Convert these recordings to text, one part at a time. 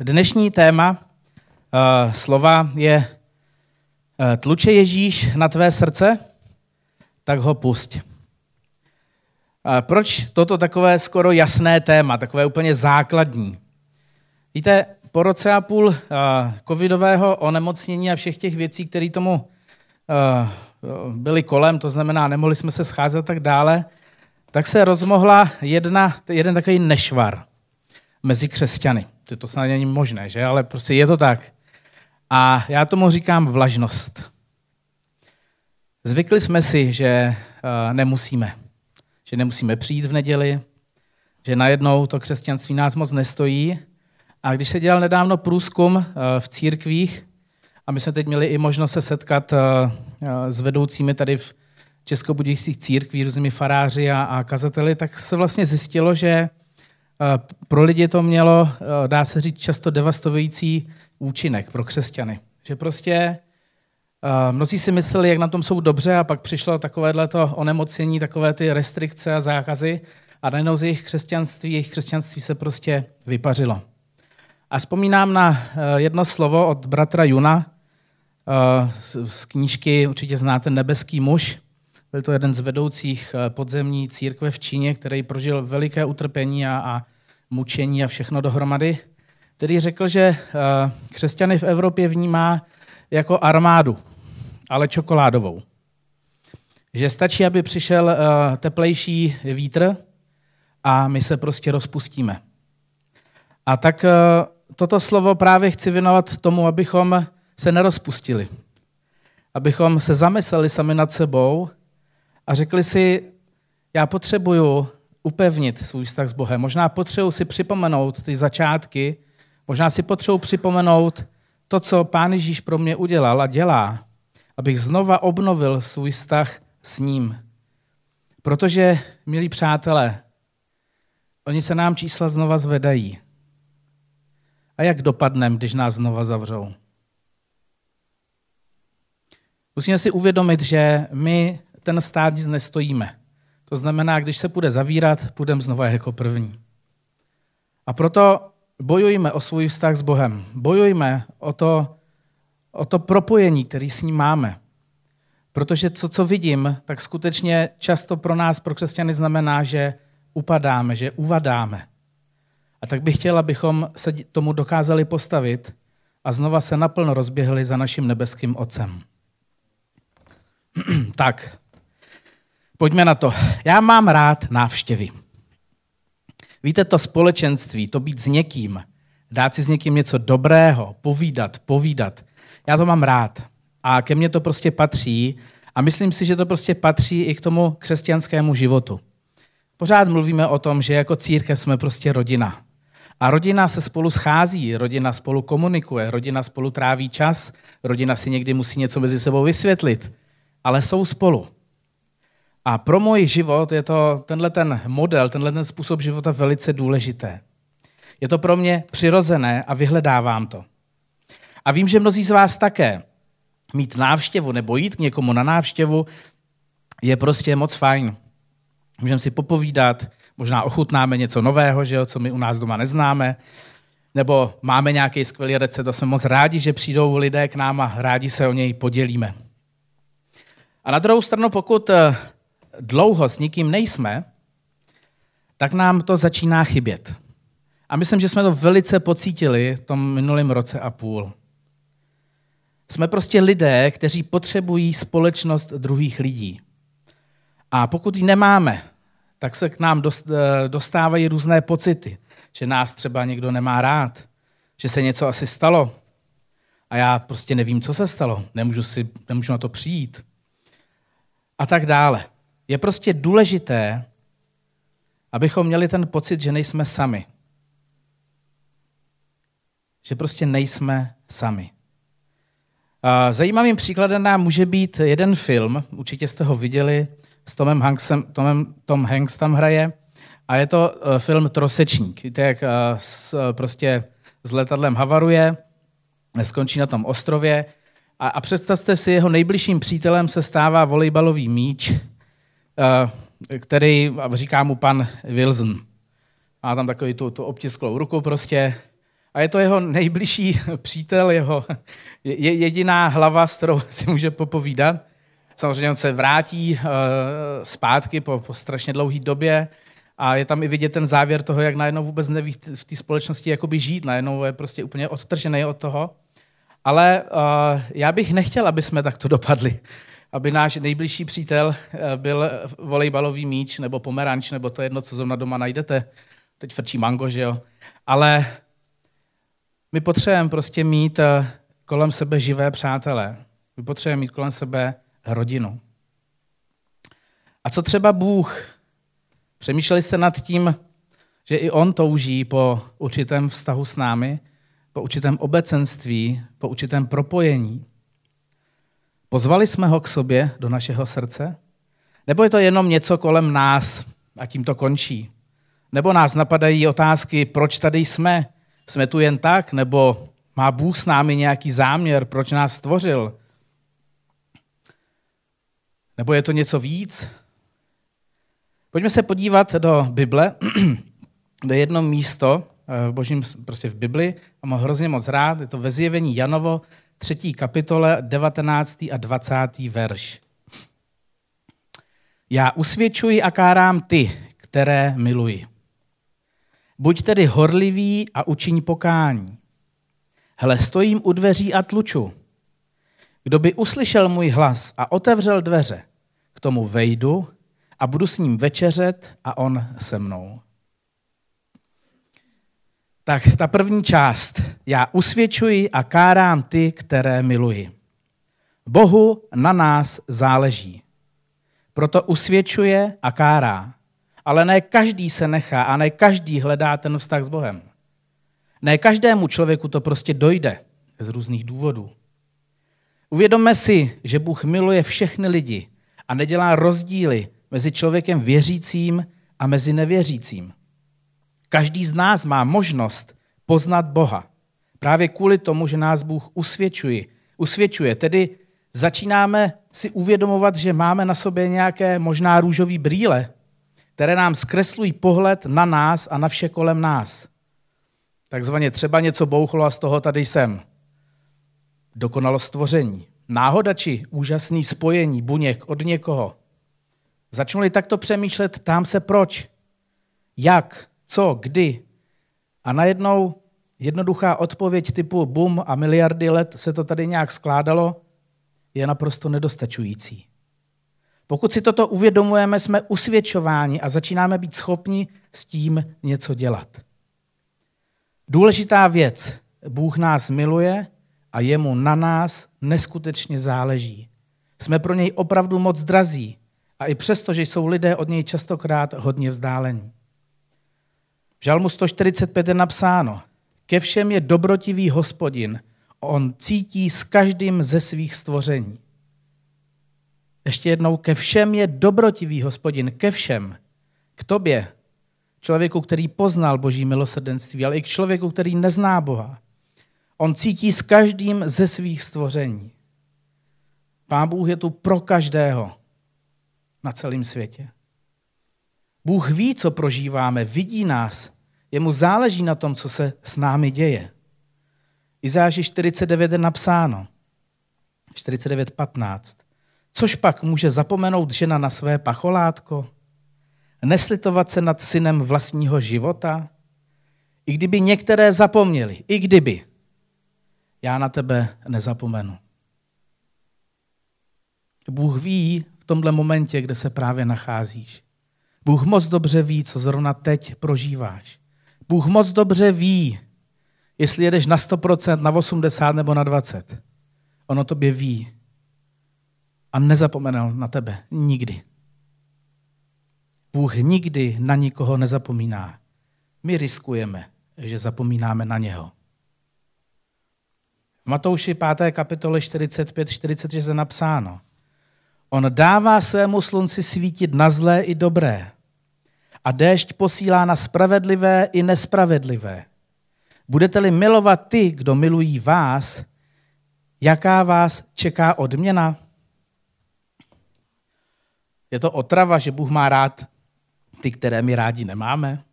Dnešní téma uh, slova je uh, Tluče Ježíš na tvé srdce, tak ho pusť. Uh, proč toto takové skoro jasné téma, takové úplně základní? Víte, po roce a půl uh, covidového onemocnění a všech těch věcí, které tomu uh, byly kolem, to znamená, nemohli jsme se scházet a tak dále, tak se rozmohla jedna, jeden takový nešvar mezi křesťany. To snad není možné, že? Ale prostě je to tak. A já tomu říkám vlažnost. Zvykli jsme si, že uh, nemusíme. Že nemusíme přijít v neděli, že najednou to křesťanství nás moc nestojí. A když se dělal nedávno průzkum uh, v církvích, a my jsme teď měli i možnost se setkat uh, s vedoucími tady v českobudějských církví, různými faráři a, a kazateli, tak se vlastně zjistilo, že pro lidi to mělo, dá se říct, často devastující účinek pro křesťany. Že prostě mnozí si mysleli, jak na tom jsou dobře a pak přišlo takovéhle to onemocnění, takové ty restrikce a zákazy a najednou z jejich křesťanství, jejich křesťanství se prostě vypařilo. A vzpomínám na jedno slovo od bratra Juna z knížky, určitě znáte Nebeský muž, byl to jeden z vedoucích eh, podzemní církve v Číně, který prožil veliké utrpení a, a mučení a všechno dohromady, který řekl, že eh, křesťany v Evropě vnímá jako armádu, ale čokoládovou. Že stačí, aby přišel eh, teplejší vítr a my se prostě rozpustíme. A tak toto slovo právě chci věnovat tomu, abychom se nerozpustili. Abychom se zamysleli sami nad sebou a řekli si, já potřebuju upevnit svůj vztah s Bohem. Možná potřebuji si připomenout ty začátky, možná si potřebuji připomenout to, co Pán Ježíš pro mě udělal a dělá, abych znova obnovil svůj vztah s ním. Protože, milí přátelé, oni se nám čísla znova zvedají. A jak dopadnem, když nás znova zavřou? Musíme si uvědomit, že my ten stát nic nestojíme. To znamená, když se bude zavírat, půjdeme znova jako první. A proto bojujme o svůj vztah s Bohem. Bojujme o to, o to propojení, který s ním máme. Protože to, co vidím, tak skutečně často pro nás, pro křesťany, znamená, že upadáme, že uvadáme. A tak bych chtěl, abychom se tomu dokázali postavit a znova se naplno rozběhli za naším nebeským Otcem. tak, Pojďme na to. Já mám rád návštěvy. Víte, to společenství, to být s někým, dát si s někým něco dobrého, povídat, povídat. Já to mám rád. A ke mně to prostě patří. A myslím si, že to prostě patří i k tomu křesťanskému životu. Pořád mluvíme o tom, že jako církev jsme prostě rodina. A rodina se spolu schází, rodina spolu komunikuje, rodina spolu tráví čas, rodina si někdy musí něco mezi sebou vysvětlit, ale jsou spolu. A pro můj život je to tenhle ten model, tenhle ten způsob života velice důležité. Je to pro mě přirozené a vyhledávám to. A vím, že mnozí z vás také. Mít návštěvu nebo jít k někomu na návštěvu je prostě moc fajn. Můžeme si popovídat, možná ochutnáme něco nového, že jo, co my u nás doma neznáme, nebo máme nějaký skvělý recept, to jsme moc rádi, že přijdou lidé k nám a rádi se o něj podělíme. A na druhou stranu, pokud eh, dlouho s nikým nejsme, tak nám to začíná chybět. A myslím, že jsme to velice pocítili v tom minulém roce a půl. Jsme prostě lidé, kteří potřebují společnost druhých lidí. A pokud ji nemáme, tak se k nám eh, dostávají různé pocity, že nás třeba někdo nemá rád, že se něco asi stalo a já prostě nevím, co se stalo, nemůžu, si, nemůžu na to přijít a tak dále. Je prostě důležité, abychom měli ten pocit, že nejsme sami. Že prostě nejsme sami. Zajímavým příkladem nám může být jeden film, určitě jste ho viděli, s Tomem Hanksem, Tomem, Tom Hanks tam hraje, a je to e, film Trosečník. Víte, jak e, s, prostě s letadlem havaruje, skončí na tom ostrově a, a představte si, jeho nejbližším přítelem se stává volejbalový míč, který říká mu pan Wilson. Má tam takový tu, tu obtisklou ruku prostě a je to jeho nejbližší přítel, jeho je jediná hlava, s kterou si může popovídat. Samozřejmě on se vrátí uh, zpátky po, po strašně dlouhé době a je tam i vidět ten závěr toho, jak najednou vůbec neví v té společnosti jakoby žít, najednou je prostě úplně odtržený od toho. Ale uh, já bych nechtěl, aby jsme takto dopadli. Aby náš nejbližší přítel uh, byl volejbalový míč nebo pomeranč, nebo to jedno, co zrovna doma najdete. Teď frčí mango, že jo. Ale my potřebujeme prostě mít uh, kolem sebe živé přátelé. My potřebujeme mít kolem sebe rodinu. A co třeba Bůh? Přemýšleli jste nad tím, že i On touží po určitém vztahu s námi, po určitém obecenství, po určitém propojení. Pozvali jsme ho k sobě do našeho srdce? Nebo je to jenom něco kolem nás a tím to končí? Nebo nás napadají otázky, proč tady jsme? Jsme tu jen tak? Nebo má Bůh s námi nějaký záměr, proč nás stvořil? Nebo je to něco víc? Pojďme se podívat do Bible, kde jedno místo eh, v božím, prostě v Bibli, a mám hrozně moc rád, je to ve zjevení Janovo, třetí kapitole, 19. a 20. verš. Já usvědčuji a kárám ty, které miluji. Buď tedy horlivý a učiň pokání. Hle, stojím u dveří a tluču. Kdo by uslyšel můj hlas a otevřel dveře, k tomu vejdu a budu s ním večeřet a on se mnou. Tak ta první část. Já usvědčuji a kárám ty, které miluji. Bohu na nás záleží. Proto usvědčuje a kárá. Ale ne každý se nechá a ne každý hledá ten vztah s Bohem. Ne každému člověku to prostě dojde z různých důvodů. Uvědomme si, že Bůh miluje všechny lidi a nedělá rozdíly mezi člověkem věřícím a mezi nevěřícím. Každý z nás má možnost poznat Boha. Právě kvůli tomu, že nás Bůh usvědčuje. usvědčuje. Tedy začínáme si uvědomovat, že máme na sobě nějaké možná růžové brýle, které nám zkreslují pohled na nás a na vše kolem nás. Takzvaně třeba něco bouchlo a z toho tady jsem. Dokonalost stvoření. Náhoda či úžasný spojení buněk od někoho. Začnuli takto přemýšlet, ptám se proč, jak, co, kdy. A najednou jednoduchá odpověď typu bum a miliardy let se to tady nějak skládalo, je naprosto nedostačující. Pokud si toto uvědomujeme, jsme usvědčováni a začínáme být schopni s tím něco dělat. Důležitá věc. Bůh nás miluje a jemu na nás neskutečně záleží. Jsme pro něj opravdu moc drazí a i přesto, že jsou lidé od něj častokrát hodně vzdálení. V Žalmu 145 je napsáno, ke všem je dobrotivý hospodin, on cítí s každým ze svých stvoření. Ještě jednou, ke všem je dobrotivý hospodin, ke všem. K tobě, člověku, který poznal boží milosrdenství, ale i k člověku, který nezná Boha. On cítí s každým ze svých stvoření. Pán Bůh je tu pro každého na celém světě. Bůh ví, co prožíváme, vidí nás, jemu záleží na tom, co se s námi děje. Izáši 49 je napsáno, 49.15. Což pak může zapomenout žena na své pacholátko? Neslitovat se nad synem vlastního života? I kdyby některé zapomněli, i kdyby, já na tebe nezapomenu. Bůh ví v tomhle momentě, kde se právě nacházíš. Bůh moc dobře ví, co zrovna teď prožíváš. Bůh moc dobře ví, jestli jedeš na 100%, na 80 nebo na 20. Ono tobě ví. A nezapomenul na tebe. Nikdy. Bůh nikdy na nikoho nezapomíná. My riskujeme, že zapomínáme na něho. V Matouši 5. kapitole 45-46 je napsáno. On dává svému slunci svítit na zlé i dobré a déšť posílá na spravedlivé i nespravedlivé. Budete-li milovat ty, kdo milují vás, jaká vás čeká odměna? Je to otrava, že Bůh má rád ty, které my rádi nemáme?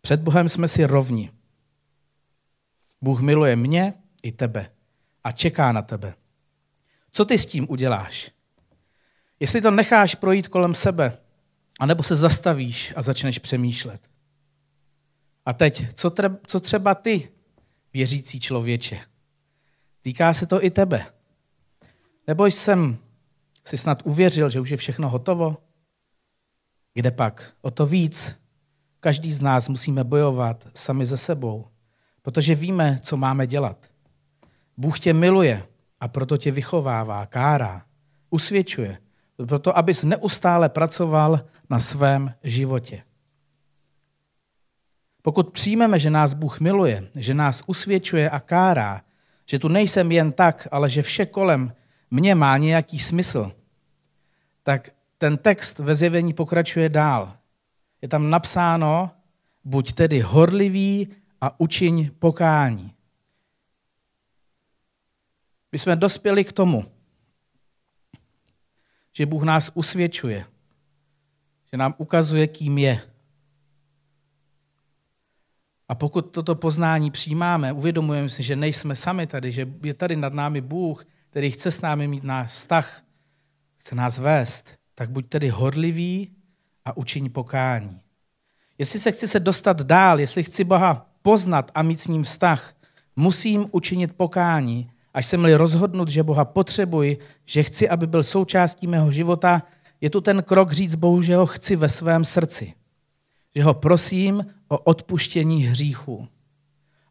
Před Bohem jsme si rovni. Bůh miluje mě i tebe a čeká na tebe. Co ty s tím uděláš? Jestli to necháš projít kolem sebe, anebo se zastavíš a začneš přemýšlet. A teď, co, tre- co třeba ty, věřící člověče? Týká se to i tebe. Nebo jsem si snad uvěřil, že už je všechno hotovo? Kde pak? O to víc. Každý z nás musíme bojovat sami ze sebou, protože víme, co máme dělat. Bůh tě miluje a proto tě vychovává, kárá, usvědčuje, proto abys neustále pracoval na svém životě. Pokud přijmeme, že nás Bůh miluje, že nás usvědčuje a kárá, že tu nejsem jen tak, ale že vše kolem mě má nějaký smysl, tak ten text ve zjevení pokračuje dál. Je tam napsáno, buď tedy horlivý a učiň pokání. My jsme dospěli k tomu, že Bůh nás usvědčuje, že nám ukazuje, kým je. A pokud toto poznání přijímáme, uvědomujeme si, že nejsme sami tady, že je tady nad námi Bůh, který chce s námi mít náš vztah, chce nás vést, tak buď tedy horlivý a učiň pokání. Jestli se chci se dostat dál, jestli chci Boha poznat a mít s ním vztah, musím učinit pokání, až jsem mi rozhodnut, že Boha potřebuji, že chci, aby byl součástí mého života, je tu ten krok říct Bohu, že ho chci ve svém srdci. Že ho prosím o odpuštění hříchů.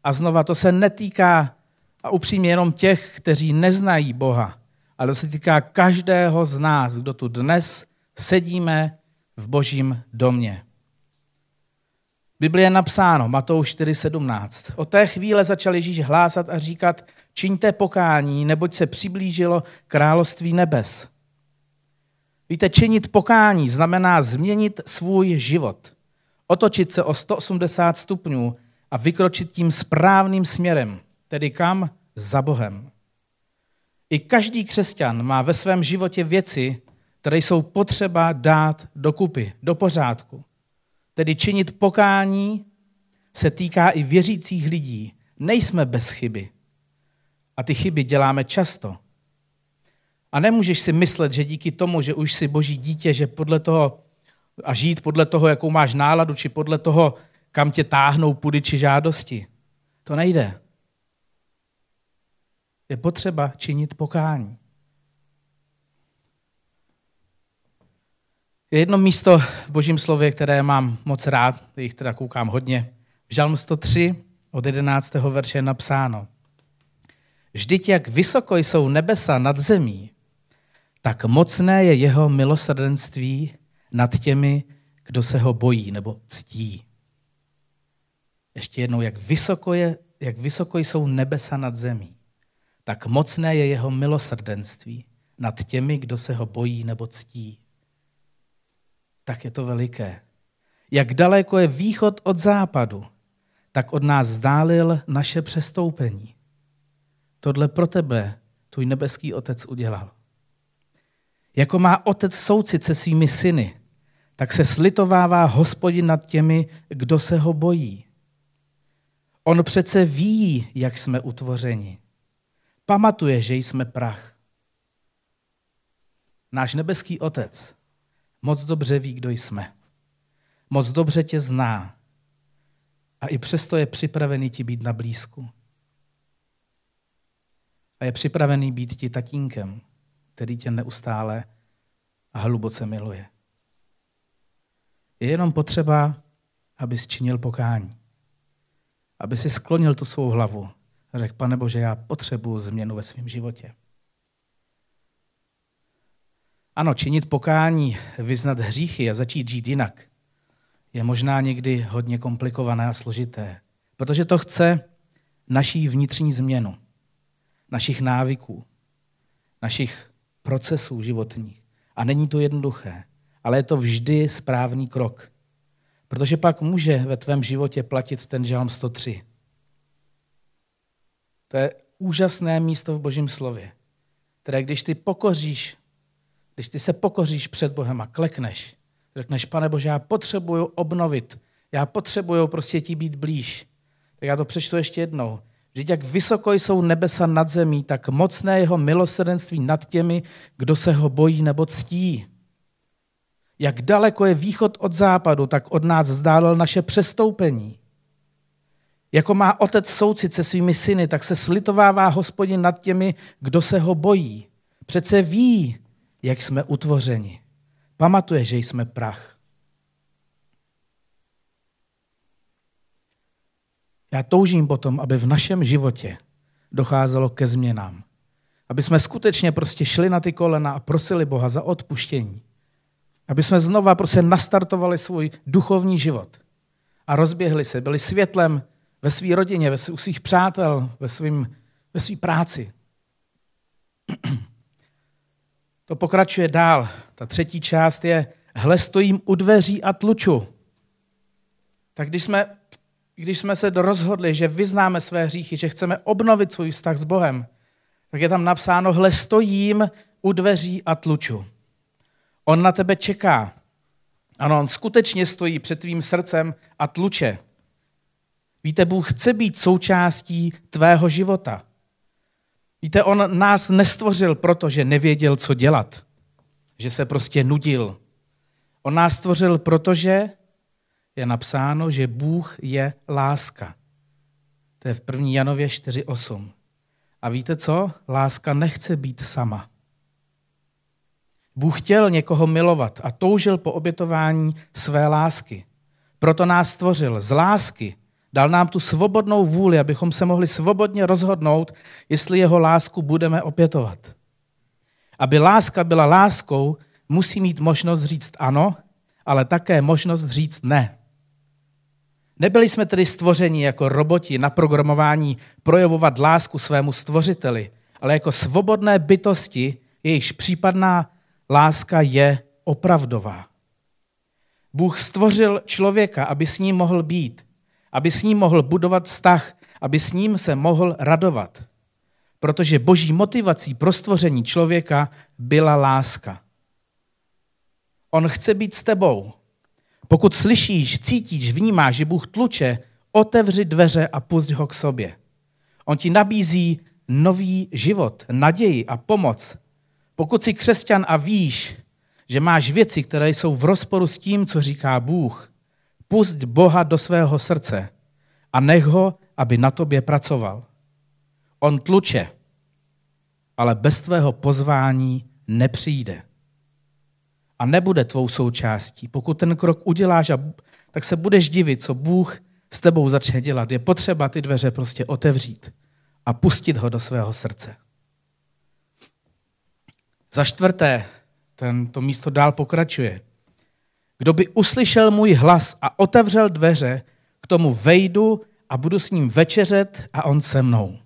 A znova, to se netýká a upřímně jenom těch, kteří neznají Boha, ale to se týká každého z nás, kdo tu dnes sedíme v božím domě. Bibli je napsáno, Matouš 4.17. O té chvíle začal Ježíš hlásat a říkat, čiňte pokání, neboť se přiblížilo království nebes. Víte, činit pokání znamená změnit svůj život. Otočit se o 180 stupňů a vykročit tím správným směrem, tedy kam? Za Bohem. I každý křesťan má ve svém životě věci, které jsou potřeba dát dokupy, do pořádku. Tedy činit pokání se týká i věřících lidí. Nejsme bez chyby. A ty chyby děláme často. A nemůžeš si myslet, že díky tomu, že už jsi boží dítě, že podle toho a žít podle toho, jakou máš náladu, či podle toho, kam tě táhnou pudy či žádosti. To nejde. Je potřeba činit pokání. Je jedno místo v božím slově, které mám moc rád, jich teda koukám hodně. Žalm 103 od 11. verše je napsáno. Vždyť jak vysoko jsou nebesa nad zemí, tak mocné je jeho milosrdenství nad těmi, kdo se ho bojí nebo ctí. Ještě jednou, jak vysoko, je, jak vysoko jsou nebesa nad zemí, tak mocné je jeho milosrdenství nad těmi, kdo se ho bojí nebo ctí tak je to veliké. Jak daleko je východ od západu, tak od nás zdálil naše přestoupení. Tohle pro tebe tvůj nebeský otec udělal. Jako má otec soucit se svými syny, tak se slitovává hospodin nad těmi, kdo se ho bojí. On přece ví, jak jsme utvořeni. Pamatuje, že jsme prach. Náš nebeský otec Moc dobře ví, kdo jsme. Moc dobře tě zná. A i přesto je připravený ti být na blízku. A je připravený být ti tatínkem, který tě neustále a hluboce miluje. Je jenom potřeba, abys činil pokání. Aby si sklonil tu svou hlavu a řekl, pane Bože, já potřebuji změnu ve svém životě. Ano, činit pokání, vyznat hříchy a začít žít jinak je možná někdy hodně komplikované a složité, protože to chce naší vnitřní změnu, našich návyků, našich procesů životních. A není to jednoduché, ale je to vždy správný krok. Protože pak může ve tvém životě platit ten žalm 103. To je úžasné místo v Božím slově, které když ty pokoříš když ty se pokoříš před Bohem a klekneš, řekneš, pane Bože, já potřebuju obnovit, já potřebuju prostě ti být blíž. Tak já to přečtu ještě jednou. Vždyť jak vysoko jsou nebesa nad zemí, tak mocné jeho milosrdenství nad těmi, kdo se ho bojí nebo ctí. Jak daleko je východ od západu, tak od nás vzdálil naše přestoupení. Jako má otec soucit se svými syny, tak se slitovává hospodin nad těmi, kdo se ho bojí. Přece ví, jak jsme utvořeni. Pamatuje, že jsme prach. Já toužím potom, aby v našem životě docházelo ke změnám. Aby jsme skutečně prostě šli na ty kolena a prosili Boha za odpuštění. Aby jsme znova prostě nastartovali svůj duchovní život a rozběhli se, byli světlem ve své rodině, ve u svých přátel, ve, svým, ve své práci. To pokračuje dál. Ta třetí část je, hle stojím u dveří a tluču. Tak když jsme, když jsme se rozhodli, že vyznáme své hříchy, že chceme obnovit svůj vztah s Bohem, tak je tam napsáno, hle stojím u dveří a tluču. On na tebe čeká. Ano, on skutečně stojí před tvým srdcem a tluče. Víte, Bůh chce být součástí tvého života. Víte, on nás nestvořil proto, že nevěděl, co dělat. Že se prostě nudil. On nás stvořil, protože je napsáno, že Bůh je láska. To je v 1. Janově 4.8. A víte co? Láska nechce být sama. Bůh chtěl někoho milovat a toužil po obětování své lásky. Proto nás stvořil z lásky. Dal nám tu svobodnou vůli, abychom se mohli svobodně rozhodnout, jestli jeho lásku budeme opětovat. Aby láska byla láskou, musí mít možnost říct ano, ale také možnost říct ne. Nebyli jsme tedy stvořeni jako roboti na programování projevovat lásku svému stvořiteli, ale jako svobodné bytosti, jejichž případná láska je opravdová. Bůh stvořil člověka, aby s ním mohl být, aby s ním mohl budovat vztah, aby s ním se mohl radovat. Protože boží motivací pro stvoření člověka byla láska. On chce být s tebou. Pokud slyšíš, cítíš, vnímáš, že Bůh tluče, otevři dveře a pusť ho k sobě. On ti nabízí nový život, naději a pomoc, pokud jsi křesťan a víš, že máš věci, které jsou v rozporu s tím, co říká Bůh, pust Boha do svého srdce a nech ho, aby na tobě pracoval. On tluče, ale bez tvého pozvání nepřijde. A nebude tvou součástí. Pokud ten krok uděláš, tak se budeš divit, co Bůh s tebou začne dělat. Je potřeba ty dveře prostě otevřít a pustit ho do svého srdce. Za čtvrté, tento místo dál pokračuje. Kdo by uslyšel můj hlas a otevřel dveře, k tomu vejdu a budu s ním večeřet a on se mnou.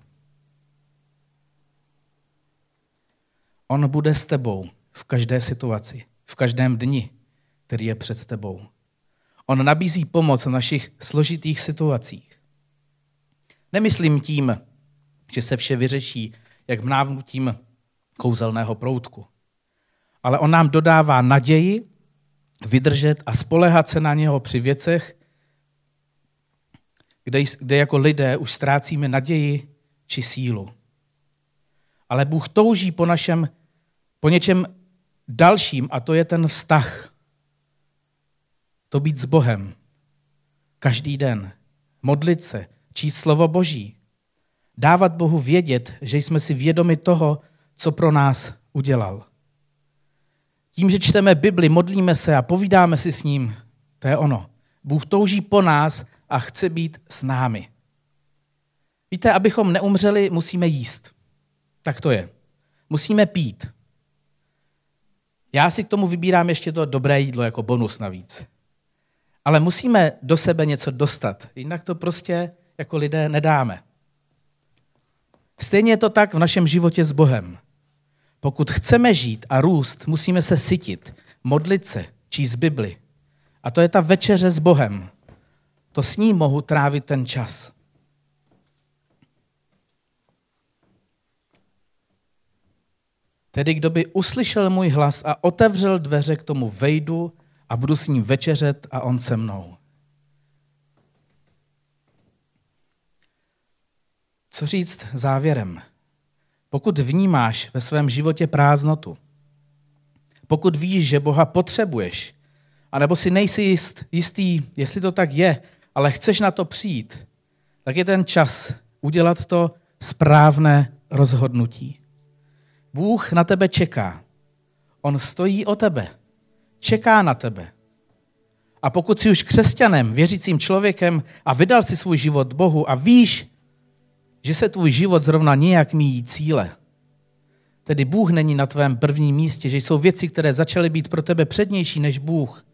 On bude s tebou v každé situaci, v každém dni, který je před tebou. On nabízí pomoc v našich složitých situacích. Nemyslím tím, že se vše vyřeší, jak mávnutím kouzelného proutku. Ale on nám dodává naději, vydržet a spolehat se na něho při věcech, kde, kde jako lidé už ztrácíme naději či sílu. Ale Bůh touží po našem, po něčem dalším a to je ten vztah. To být s Bohem. Každý den. Modlit se, číst slovo Boží. Dávat Bohu vědět, že jsme si vědomi toho, co pro nás udělal. Tím, že čteme Bibli, modlíme se a povídáme si s ním, to je ono. Bůh touží po nás a chce být s námi. Víte, abychom neumřeli, musíme jíst. Tak to je. Musíme pít. Já si k tomu vybírám ještě to dobré jídlo jako bonus navíc. Ale musíme do sebe něco dostat, jinak to prostě jako lidé nedáme. Stejně je to tak v našem životě s Bohem. Pokud chceme žít a růst, musíme se sytit, modlit se, číst Bibli. A to je ta večeře s Bohem. To s ním mohu trávit ten čas. Tedy kdo by uslyšel můj hlas a otevřel dveře k tomu vejdu a budu s ním večeřet a on se mnou. Co říct závěrem? Pokud vnímáš ve svém životě prázdnotu, pokud víš, že Boha potřebuješ, anebo si nejsi jist, jistý, jestli to tak je, ale chceš na to přijít, tak je ten čas udělat to správné rozhodnutí. Bůh na tebe čeká. On stojí o tebe. Čeká na tebe. A pokud jsi už křesťanem, věřícím člověkem a vydal si svůj život Bohu a víš, že se tvůj život zrovna nějak míjí cíle, tedy Bůh není na tvém prvním místě, že jsou věci, které začaly být pro tebe přednější než Bůh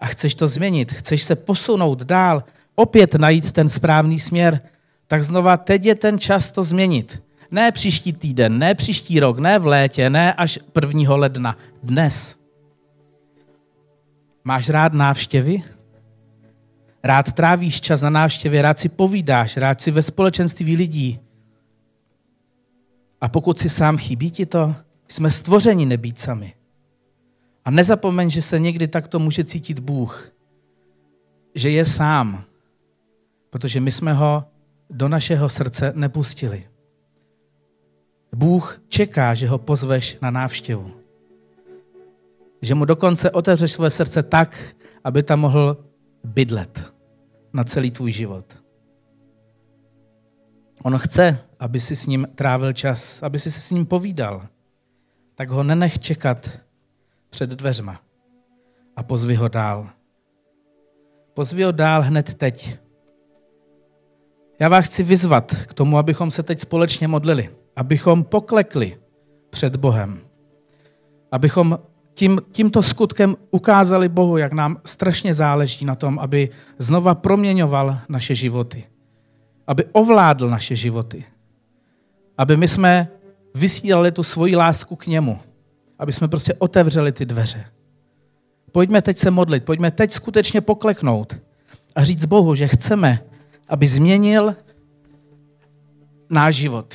a chceš to změnit, chceš se posunout dál, opět najít ten správný směr, tak znova teď je ten čas to změnit. Ne příští týden, ne příští rok, ne v létě, ne až 1. ledna. Dnes. Máš rád návštěvy? Rád trávíš čas na návštěvě, rád si povídáš, rád si ve společenství lidí. A pokud si sám chybí ti to, jsme stvořeni nebýt sami. A nezapomeň, že se někdy takto může cítit Bůh, že je sám, protože my jsme ho do našeho srdce nepustili. Bůh čeká, že ho pozveš na návštěvu. Že mu dokonce otevřeš své srdce tak, aby tam mohl bydlet na celý tvůj život. On chce, aby si s ním trávil čas, aby si s ním povídal. Tak ho nenech čekat před dveřma a pozvi ho dál. Pozvi ho dál hned teď. Já vás chci vyzvat k tomu, abychom se teď společně modlili, abychom poklekli před Bohem, abychom tím, tímto skutkem ukázali Bohu, jak nám strašně záleží na tom, aby znova proměňoval naše životy, aby ovládl naše životy, aby my jsme vysílali tu svoji lásku k němu, aby jsme prostě otevřeli ty dveře. Pojďme teď se modlit, pojďme teď skutečně pokleknout a říct Bohu, že chceme, aby změnil náš život.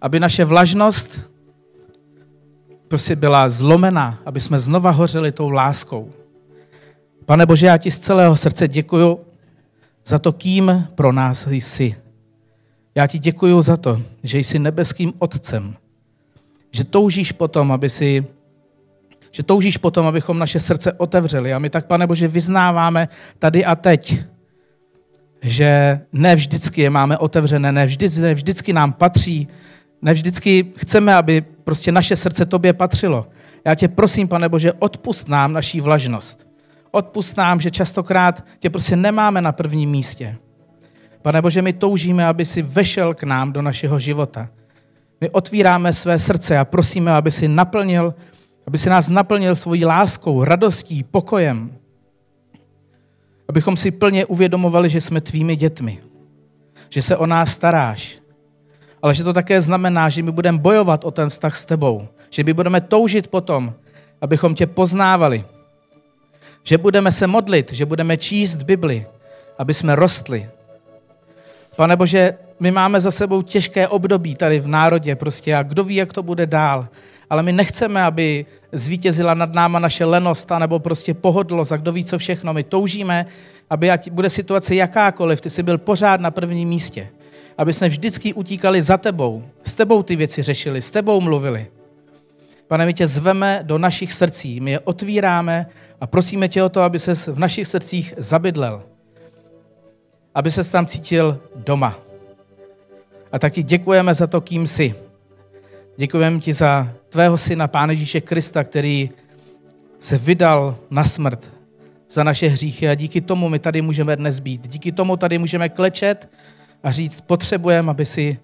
Aby naše vlažnost prostě byla zlomená, aby jsme znova hořeli tou láskou. Pane Bože, já ti z celého srdce děkuju za to, kým pro nás jsi. Já ti děkuju za to, že jsi nebeským otcem, že toužíš potom, aby si že toužíš potom, abychom naše srdce otevřeli. A my tak, pane Bože, vyznáváme tady a teď, že ne vždycky je máme otevřené, ne, vždy, ne vždycky nám patří, ne vždycky chceme, aby prostě naše srdce tobě patřilo. Já tě prosím, pane Bože, odpust nám naší vlažnost. Odpust nám, že častokrát tě prostě nemáme na prvním místě. Pane Bože, my toužíme, aby si vešel k nám do našeho života. My otvíráme své srdce a prosíme, aby si naplnil, aby si nás naplnil svojí láskou, radostí, pokojem. Abychom si plně uvědomovali, že jsme tvými dětmi. Že se o nás staráš. Ale že to také znamená, že my budeme bojovat o ten vztah s tebou. Že my budeme toužit potom, abychom tě poznávali. Že budeme se modlit, že budeme číst Bibli, aby jsme rostli, Pane Bože, my máme za sebou těžké období tady v národě prostě a kdo ví, jak to bude dál. Ale my nechceme, aby zvítězila nad náma naše lenost nebo prostě pohodlost a kdo ví, co všechno. My toužíme, aby ať bude situace jakákoliv, ty jsi byl pořád na prvním místě. Aby jsme vždycky utíkali za tebou, s tebou ty věci řešili, s tebou mluvili. Pane, my tě zveme do našich srdcí, my je otvíráme a prosíme tě o to, aby ses v našich srdcích zabydlel aby se tam cítil doma. A tak ti děkujeme za to, kým jsi. Děkujeme ti za tvého syna, Pána Ježíše Krista, který se vydal na smrt za naše hříchy a díky tomu my tady můžeme dnes být. Díky tomu tady můžeme klečet a říct, potřebujeme, aby si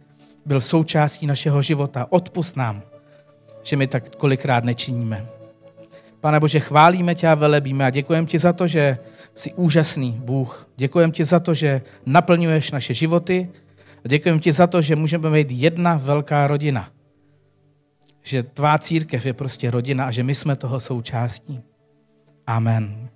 byl součástí našeho života. Odpust nám, že my tak kolikrát nečiníme. Pane Bože, chválíme tě a velebíme a děkujeme ti za to, že jsi úžasný Bůh. Děkujeme ti za to, že naplňuješ naše životy a děkujeme ti za to, že můžeme být jedna velká rodina. Že tvá církev je prostě rodina a že my jsme toho součástí. Amen.